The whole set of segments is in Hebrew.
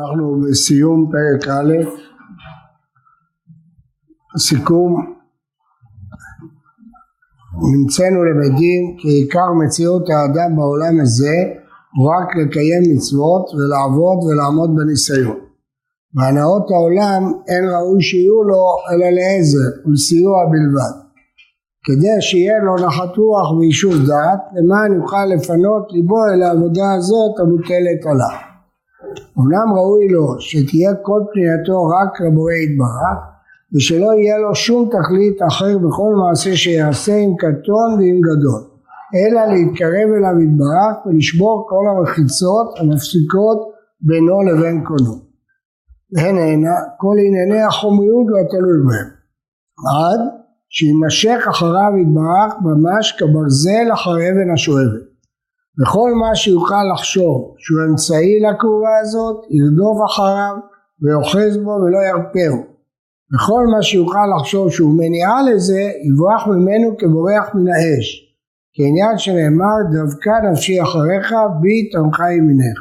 אנחנו בסיום פרק א', סיכום, נמצאנו למדים כי עיקר מציאות האדם בעולם הזה הוא רק לקיים מצוות ולעבוד ולעמוד בניסיון. בהנאות העולם אין ראוי שיהיו לו אלא לעזר ולסיוע בלבד. כדי שיהיה לו נחת רוח ויישוב דעת למען יוכל לפנות ליבו אל העבודה הזאת המוטלת עליו. אמנם ראוי לו שתהיה כל פנייתו רק לבורא יתברך ושלא יהיה לו שום תכלית אחר בכל מעשה שיעשה עם קטון ועם גדול אלא להתקרב אליו יתברך ולשבור כל המחיצות המפסיקות בינו לבין קונו. והן הנה כל ענייני החומריות והתלוי בהם עד שיימשך אחריו יתברך ממש כברזל אחר אבן השואבת וכל מה שיוכל לחשוב שהוא אמצעי לקרובה הזאת ירדוף אחריו ויאחז בו ולא ירפאו וכל מה שיוכל לחשוב שהוא מניעה לזה יברח ממנו כבורח מן האש. כעניין שנאמר דווקא נפשי אחריך בי תמכה ימינך.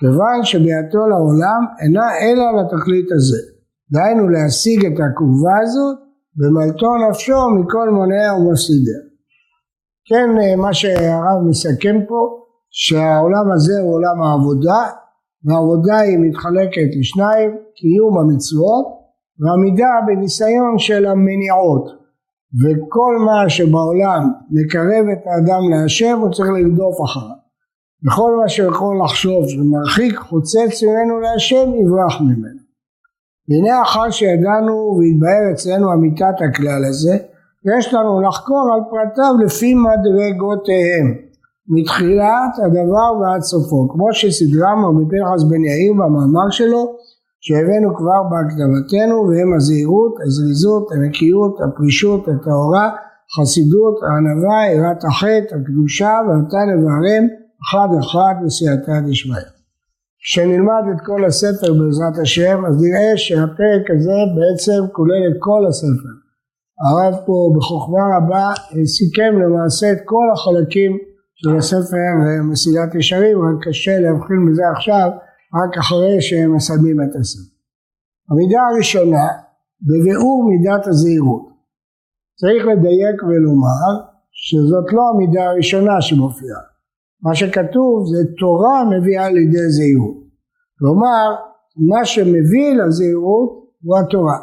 כיוון שביאתו לעולם אינה אלא לתכלית הזה. דהיינו להשיג את הקרובה הזאת ומלטו נפשו מכל מונע ומפסידיה כן אה, מה שהרב מסכם פה שהעולם הזה הוא עולם העבודה והעבודה היא מתחלקת לשניים קיום המצוות ועמידה בניסיון של המניעות. וכל מה שבעולם מקרב את האדם להשם הוא צריך לרדוף אחריו. וכל מה שיכול לחשוב שמרחיק חוצץ ממנו להשם יברח ממנו. והנה אחר שידענו והתבהר אצלנו אמיתת הכלל הזה יש לנו לחקור על פרטיו לפי מדרגותיהם מתחילת הדבר ועד סופו כמו שסדרם רבי פנחס בן יאיר במאמר שלו שהבאנו כבר בהקדמתנו והם הזהירות, הזריזות, הנקיות, הפרישות, הטהרה, חסידות, הענווה, יראת החטא, הקדושה ונתן לבערם אחד אחד בסייעתא דשמיא. כשנלמד את כל הספר בעזרת השם אז נראה שהפרק הזה בעצם כולל את כל הספר הרב פה בחוכמה רבה סיכם למעשה את כל החלקים של הספר מסילת ישרים, רק קשה להבחין בזה עכשיו, רק אחרי שהם מסיימים את הספר. המידה הראשונה, בביאור מידת הזהירות. צריך לדייק ולומר שזאת לא המידה הראשונה שמופיעה. מה שכתוב זה תורה מביאה לידי זהירות. כלומר, מה שמביא לזהירות הוא התורה.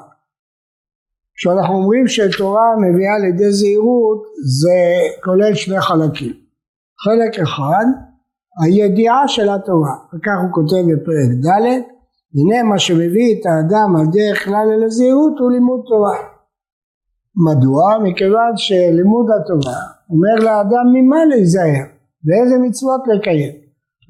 כשאנחנו אומרים שתורה מביאה לידי זהירות זה כולל שני חלקים. חלק אחד הידיעה של התורה וכך הוא כותב בפרק ד' הנה מה שמביא את האדם על דרך כלל אל הזהירות הוא לימוד תורה. מדוע? מכיוון שלימוד התורה אומר לאדם ממה להיזהר ואיזה מצוות לקיים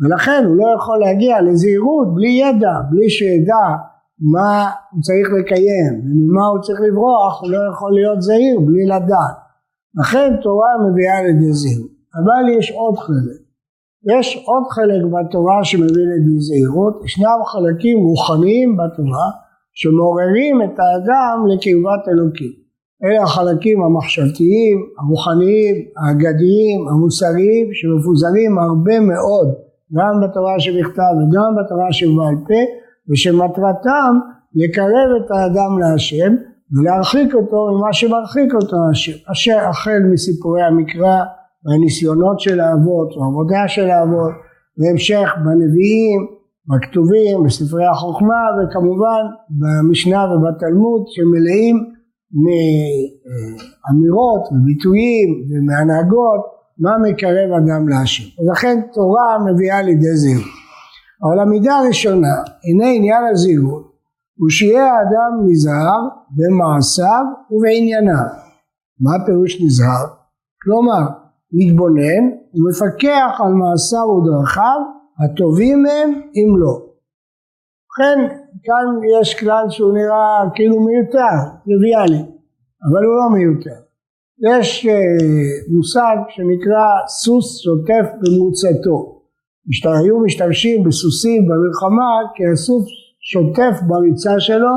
ולכן הוא לא יכול להגיע לזהירות בלי ידע, בלי שידע מה הוא צריך לקיים וממה הוא צריך לברוח, הוא לא יכול להיות זהיר בלי לדעת. לכן תורה מביאה לידי זהירות. אבל יש עוד חלק. יש עוד חלק בתורה שמביא לידי זהירות, ישנם חלקים רוחניים בתורה שמעוררים את האדם לקרבת אלוקים. אלה החלקים המחשבתיים, הרוחניים, האגדיים, המוסריים, שמפוזרים הרבה מאוד גם בתורה שבכתב וגם בתורה שבעל פה, ושמטרתם לקרב את האדם להשם ולהרחיק אותו ממה שמרחיק אותו השם, אשר החל מסיפורי המקרא והניסיונות של האבות והעבודה של האבות והמשך בנביאים, בכתובים, בספרי החוכמה וכמובן במשנה ובתלמוד שמלאים מאמירות וביטויים ומהנהגות מה מקרב אדם להשם. ולכן תורה מביאה לידי זהות. אבל המידה הראשונה, הנה עניין הזהות, הוא שיהיה האדם נזהר במעשיו ובענייניו. מה פירוש נזהר? כלומר, מתבונן ומפקח על מעשיו ודרכיו הטובים מהם אם לא. ובכן כאן יש כלל שהוא נראה כאילו מיותר, טריוויאלי, אבל הוא לא מיותר. יש אה, מושג שנקרא סוס שוטף במוצתו. היו משתמשים בסוסים במלחמה כי הסוס שוטף בריצה שלו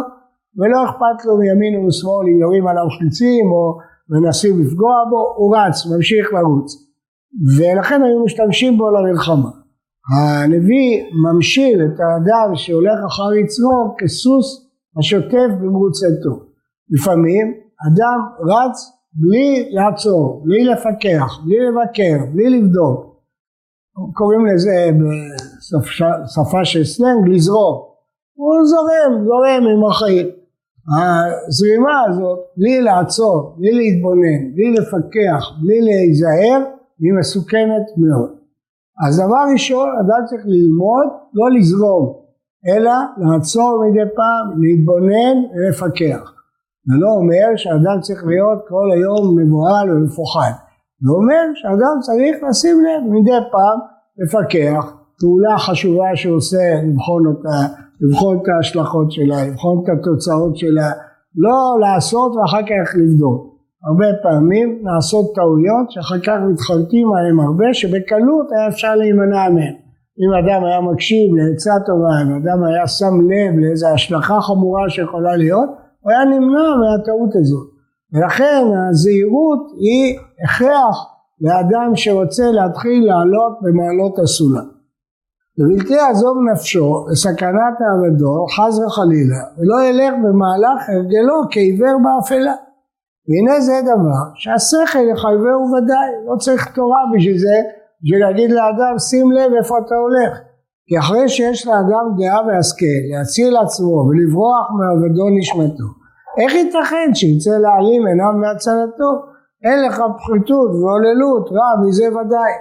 ולא אכפת לו מימין ומשמאל אם יורים עליו חיצים או מנסים לפגוע בו, הוא רץ, ממשיך לרוץ. ולכן היו משתמשים בו למלחמה. הנביא ממשיל את האדם שהולך אחר יצרו כסוס השוטף במרוצתו. לפעמים אדם רץ בלי לעצור, בלי לפקח, בלי לבקר, בלי לבדוק. קוראים לזה בשפה של סלנג לזרום. הוא זורם, זורם עם החיים. הזרימה הזאת, בלי לעצור, בלי להתבונן, בלי לפקח, בלי להיזהר, היא מסוכנת מאוד. אז דבר ראשון, אדם צריך ללמוד לא לזרום, אלא לעצור מדי פעם, להתבונן ולפקח. זה לא אומר שאדם צריך להיות כל היום מבוהל ומפוחד. זה אומר שאדם צריך לשים לב מדי פעם, לפקח, פעולה חשובה שהוא עושה, לבחון אותה, לבחון את ההשלכות שלה, לבחון את התוצאות שלה, לא לעשות ואחר כך לבדוק. הרבה פעמים נעשות טעויות שאחר כך מתחרטים עליהן הרבה שבקלות היה אפשר להימנע מהן. אם אדם היה מקשיב לעצה טובה, אם אדם היה שם לב לאיזו השלכה חמורה שיכולה להיות, הוא היה נמנע מהטעות הזאת. ולכן הזהירות היא הכרח לאדם שרוצה להתחיל לעלות במעלות הסולם. ובלתי יעזוב נפשו לסכנת העבדו חס וחלילה ולא ילך במהלך הרגלו כעיוור באפלה. והנה זה דבר שהשכל יחייבהו ודאי, לא צריך תורה בשביל זה, בשביל להגיד לאדם שים לב איפה אתה הולך. כי אחרי שיש לאדם דעה והשכל להציל עצמו ולברוח מעבדו נשמתו, איך ייתכן שיצא להעלים עיניו מהצלתו? אין לך פחיתות והוללות, רע מזה ודאי.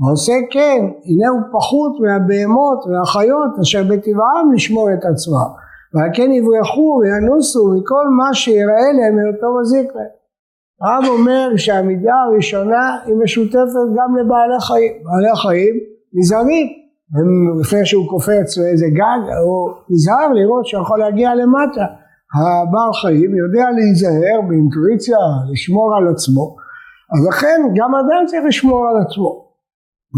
העושה כן, הנה הוא פחות מהבהמות והחיות אשר בטבעם לשמור את עצמם. ועל כן יברחו וינוסו מכל מה שיראה להם מאותו מזיק להם. הרב אומר שהמידה הראשונה היא משותפת גם לבעלי חיים. בעלי חיים נזהרים, לפני שהוא קופץ לאיזה גג הוא נזהר לראות שהוא יכול להגיע למטה. הבעל חיים יודע להיזהר באינטואיציה, לשמור על עצמו, אז לכן גם אדם צריך לשמור על עצמו.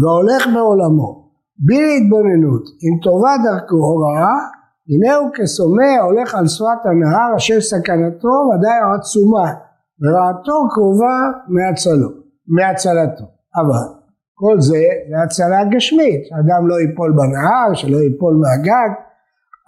והולך בעולמו בלי התבוננות עם טובה דרכו או רעה הנה הוא כסומא הולך על שפת הנהר אשר סכנתו ודאי עצומה ורעתו קרובה מהצלו, מהצלתו אבל כל זה זה הצלה גשמית אדם לא ייפול בנהר שלא ייפול מהגג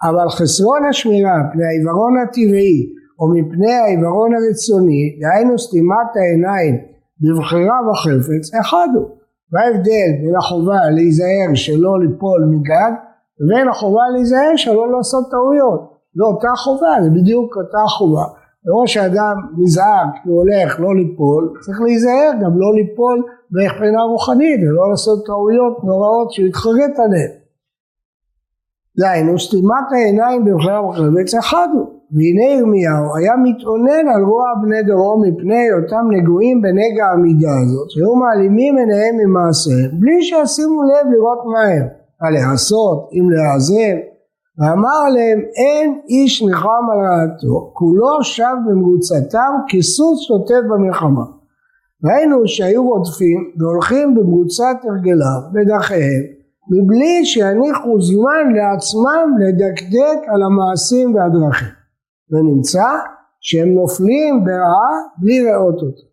אבל חסרון השמירה מפני העיוורון הטבעי או מפני העיוורון הרצוני דהיינו סתימת העיניים בבחירה בחפץ אחד הוא וההבדל בין החובה להיזהר שלא ליפול מגג לבין החובה להיזהר שלא לעשות טעויות. זו אותה חובה, זה בדיוק אותה חובה. לראש שאדם נזהר כי הוא הולך לא ליפול, צריך להיזהר גם לא ליפול מבחינה רוחנית ולא לעשות טעויות נוראות שהוא יתחרט עליהן. דהיינו סתימת העיניים בבחינה רוחנית אחד הוא. והנה ירמיהו היה מתאונן על רוע בני דורו מפני אותם נגועים בנגע המידה הזאת שהיו מעלימים עיניהם ממעשיהם בלי שישימו לב לראות מה הם הלעשות אם להיעזר ואמר עליהם אין איש נחם על רעתו כולו שב במרוצתם כסוס שוטף במלחמה ראינו שהיו רודפים והולכים במרוצת הרגליו בדרכיהם מבלי שיניחו זמן לעצמם לדקדק על המעשים והדרכים ונמצא שהם נופלים ברעה בלי ראות אותו.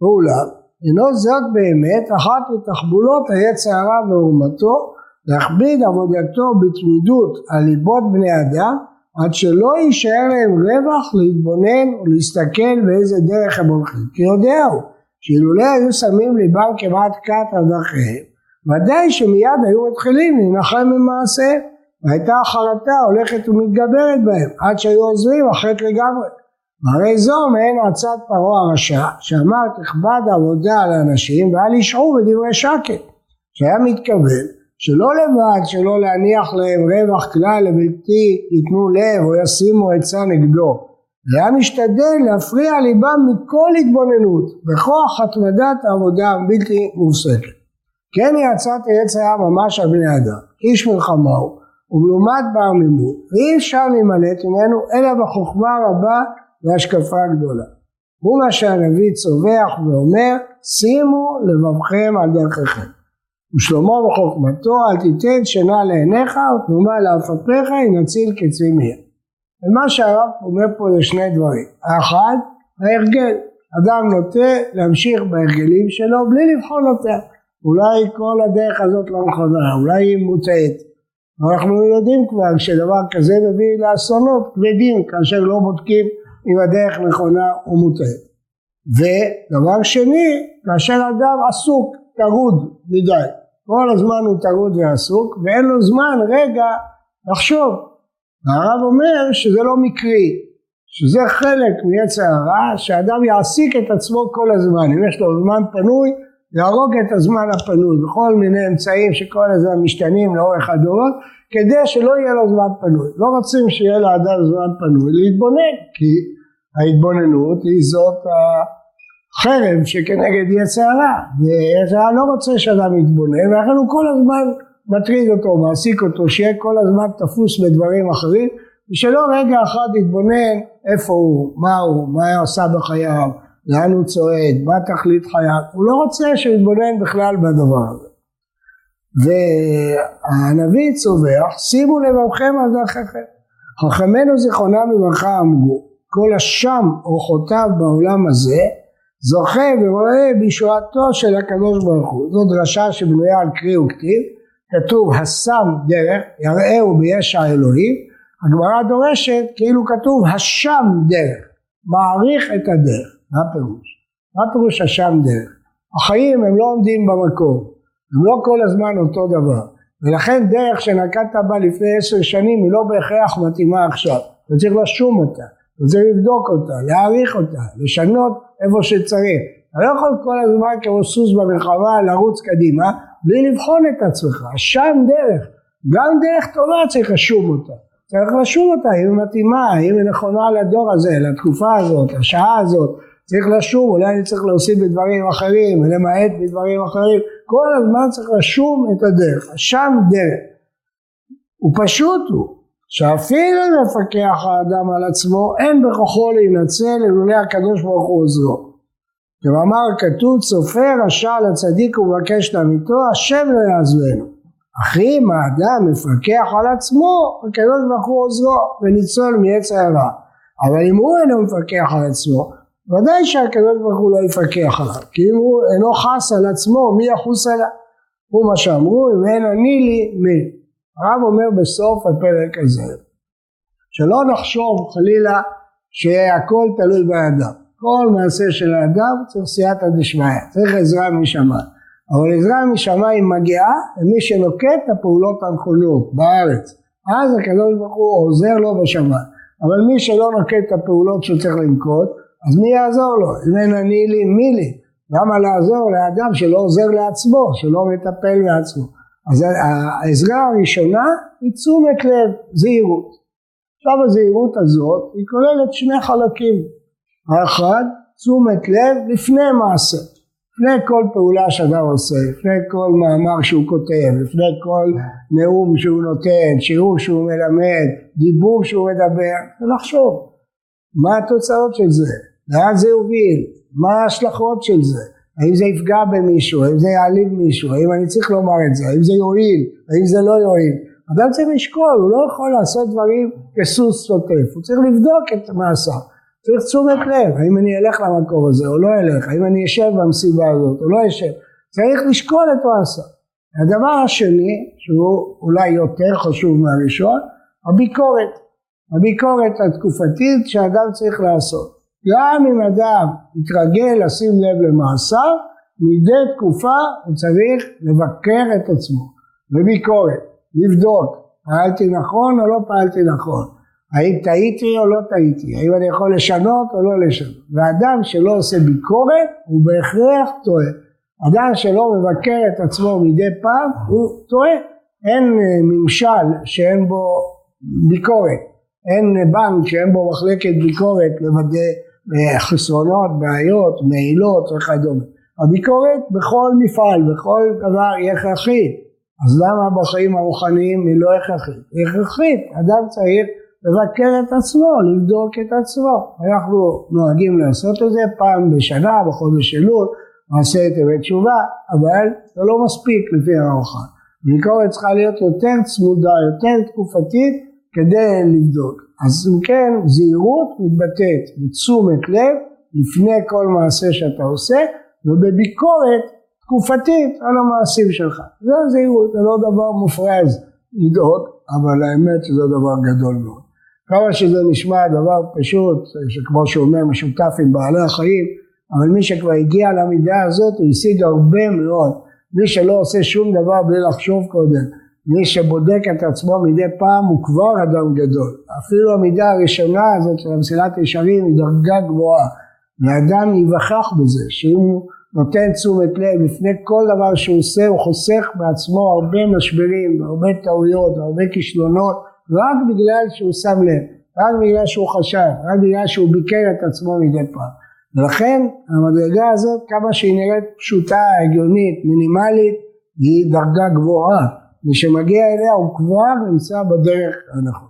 ואולם, אינו זאת באמת אחת מתחבולות היצר הרע ואומתו להכביד עבודתו בתמידות על ליבות בני אדם עד שלא יישאר להם רווח להתבונן ולהסתכל באיזה דרך הם הולכים. כי יודע הוא שאילולא היו שמים ליבם כמעט קט על דרכיהם ודאי שמיד היו מתחילים להנחם ממעשיהם והייתה החרטה הולכת ומתגברת בהם עד שהיו עוזבים אחרת לגמרי. והרי זו מעין עצת פרעה הרשע שאמר תכבד עבודה על האנשים ואל ישעו בדברי שקט שהיה מתכוון שלא לבד שלא להניח להם רווח כלל לבלתי ייתנו לב או ישימו עצה נגדו והיה משתדל להפריע ליבם מכל התבוננות בכוח התמדת העבודה הבלתי מופסקת כן עצת העץ היה ממש על בני אדם איש מלחמה הוא ומלומד בעמימות ואי אפשר להימלט ממנו אלא בחוכמה רבה והשקפה גדולה. הוא מה שהנביא צווח ואומר שימו לבבכם על דרככם ושלמה בחוכמתו אל תיתן שינה לעיניך ותנומה לעפתיך אם נציל קצבי מיד. ומה שהרב אומר פה זה שני דברים. האחד ההרגל. אדם נוטה להמשיך בהרגלים שלו בלי לבחון אותם. אולי כל הדרך הזאת לא נכונה, אולי היא מוטעית. אנחנו יודעים כבר שדבר כזה מביא לאסונות כבדים כאשר לא בודקים אם הדרך נכונה או מוטעית. ודבר שני, כאשר אדם עסוק, טרוד מדי, כל הזמן הוא טרוד ועסוק ואין לו זמן רגע לחשוב. והרב אומר שזה לא מקרי, שזה חלק מעץ הרע, שאדם יעסיק את עצמו כל הזמן, אם יש לו זמן פנוי, להרוג את הזמן הפנוי בכל מיני אמצעים שכל הזמן משתנים לאורך הדורות, כדי שלא יהיה לו זמן פנוי. לא רוצים שיהיה לאדם זמן פנוי להתבונן, כי ההתבוננות היא זאת החרב שכנגד יצא הרע, ויצא לא רוצה שאדם יתבונן, ולכן הוא כל הזמן מטריד אותו, מעסיק אותו, שיהיה כל הזמן תפוס בדברים אחרים, ושלא רגע אחד יתבונן איפה הוא, מה הוא, מה הוא עשה בחייו, לאן הוא צועד, מה תכלית חייו, הוא לא רוצה שיתבונן בכלל בדבר הזה. והנביא צווח, שימו לבבכם על דרככם. חכמינו זיכרונם לברכה אמרו, כל אשם אורחותיו בעולם הזה, זוכה ורואה בישועתו של הקדוש ברוך הוא. זו דרשה שבנויה על קרי וכתיב, כתוב השם דרך, יראהו בישע אלוהים, הגמרא דורשת כאילו כתוב השם דרך, מעריך את הדרך, מה הפירוש? מה פירוש השם דרך? החיים הם לא עומדים במקום, הם לא כל הזמן אותו דבר, ולכן דרך שנקטת בה לפני עשר שנים היא לא בהכרח מתאימה עכשיו, וצריך לשום אותה, וצריך לבדוק אותה, להעריך אותה, לשנות איפה שצריך. אתה לא יכול כל הזמן כמו סוס במלחמה לרוץ קדימה בלי לבחון את עצמך, שם דרך, גם דרך טובה צריך לשום אותה. צריך לשוב אותה, אם היא מתאימה, אם היא נכונה לדור הזה, לתקופה הזאת, לשעה הזאת, צריך לשוב, אולי אני צריך להוסיף בדברים אחרים, ולמעט בדברים אחרים, כל הזמן צריך לשום את הדרך, שם דרך. ופשוט הוא, שאפילו אם מפקח האדם על עצמו, אין בכוחו להינצל אלולי הקדוש ברוך הוא עוזרו. כמאמר כתוב, צופה רשע לצדיק ומבקש לעמיתו, השם לא יעזבנו. אך אם האדם מפקח על עצמו, הקדוש ברוך הוא עוזרו וניצול מעץ הרע. אבל אם הוא אינו מפקח על עצמו, ודאי שהקדוש ברוך הוא לא יפקח עליו, כי אם הוא אינו חס על עצמו, מי יחוס עליו? הוא מה שאמרו, אם אין אני לי, מי? הרב אומר בסוף הפרק הזה, שלא נחשוב חלילה שהכל תלוי באדם. כל מעשה של האדם צריך סייעתא דשמיא, צריך עזרה משמיים. אבל עזרה משמיים מגיעה למי שנוקט את הפעולות הנכונות בארץ. אז הקדוש ברוך הוא עוזר לו בשמיים. אבל מי שלא נוקט את הפעולות שהוא צריך לנקוט, אז מי יעזור לו? אם אין אני לי, מי לי? למה לעזור לאדם שלא עוזר לעצמו, שלא מטפל בעצמו? אז העזרה הראשונה היא תשומת לב, זהירות. עכשיו הזהירות הזאת היא כוללת שני חלקים. האחד, תשומת לב לפני מעשה. לפני כל פעולה שאדם עושה, לפני כל מאמר שהוא כותב, לפני כל נאום שהוא נותן, שיעור שהוא מלמד, דיבור שהוא מדבר, ולחשוב מה התוצאות של זה, לאן זה יוביל, מה ההשלכות של זה, האם זה יפגע במישהו, האם זה יעליב מישהו, האם אני צריך לומר את זה, האם זה יועיל, האם זה לא יועיל. אדם צריך לשקול, הוא לא יכול לעשות דברים כסוס שוטף, הוא צריך לבדוק את מעשיו. צריך תשומת לב, האם אני אלך למקום הזה או לא אלך, האם אני אשב במסיבה הזאת או לא אשב, צריך לשקול את מעשה. הדבר השני, שהוא אולי יותר חשוב מהראשון, הביקורת. הביקורת התקופתית שאדם צריך לעשות. גם אם אדם יתרגל לשים לב למעשיו, מדי תקופה הוא צריך לבקר את עצמו. בביקורת, לבדוק, פעלתי נכון או לא פעלתי נכון. האם טעיתי או לא טעיתי, האם אני יכול לשנות או לא לשנות. ואדם שלא עושה ביקורת הוא בהכרח טועה. אדם שלא מבקר את עצמו מדי פעם הוא טועה. אין אה, ממשל שאין בו ביקורת, אין בנק שאין בו מחלקת ביקורת לוודא אה, חסרונות, בעיות, מעילות וכדומה. הביקורת בכל מפעל, בכל דבר היא הכרחית. אז למה בחיים הרוחניים היא לא הכרחית? היא הכרחית, אדם צריך לבקר את עצמו, לבדוק את עצמו. אנחנו נוהגים לעשות את זה פעם בשנה, בחודש אלול, נעשה את אמת תשובה, אבל זה לא מספיק לפי הרוחן. ביקורת צריכה להיות יותר צמודה, יותר תקופתית, כדי לבדוק. אז אם כן, זהירות מתבטאת בתשומת לב לפני כל מעשה שאתה עושה, ובביקורת תקופתית על המעשים שלך. זה זהירות, זה לא דבר מופרז לדעות, אבל האמת שזה דבר גדול מאוד. כמה שזה נשמע דבר פשוט, שכמו שאומר משותף עם בעלי החיים, אבל מי שכבר הגיע למידה הזאת הוא השיג הרבה מאוד. מי שלא עושה שום דבר בלי לחשוב קודם, מי שבודק את עצמו מדי פעם הוא כבר אדם גדול. אפילו המידה הראשונה הזאת של המסילת ישרים היא דרגה גבוהה. ואדם ייווכח בזה, שאם הוא נותן תשומת לב לפני כל דבר שהוא עושה, הוא חוסך בעצמו הרבה משברים, הרבה טעויות, הרבה כישלונות, רק בגלל שהוא שם לב, רק בגלל שהוא חשב, רק בגלל שהוא ביקר את עצמו מדי פעם. ולכן המדרגה הזאת, כמה שהיא נראית פשוטה, הגיונית, מינימלית, היא דרגה גבוהה. מי שמגיע אליה הוא כבר נמצא בדרך הנכון.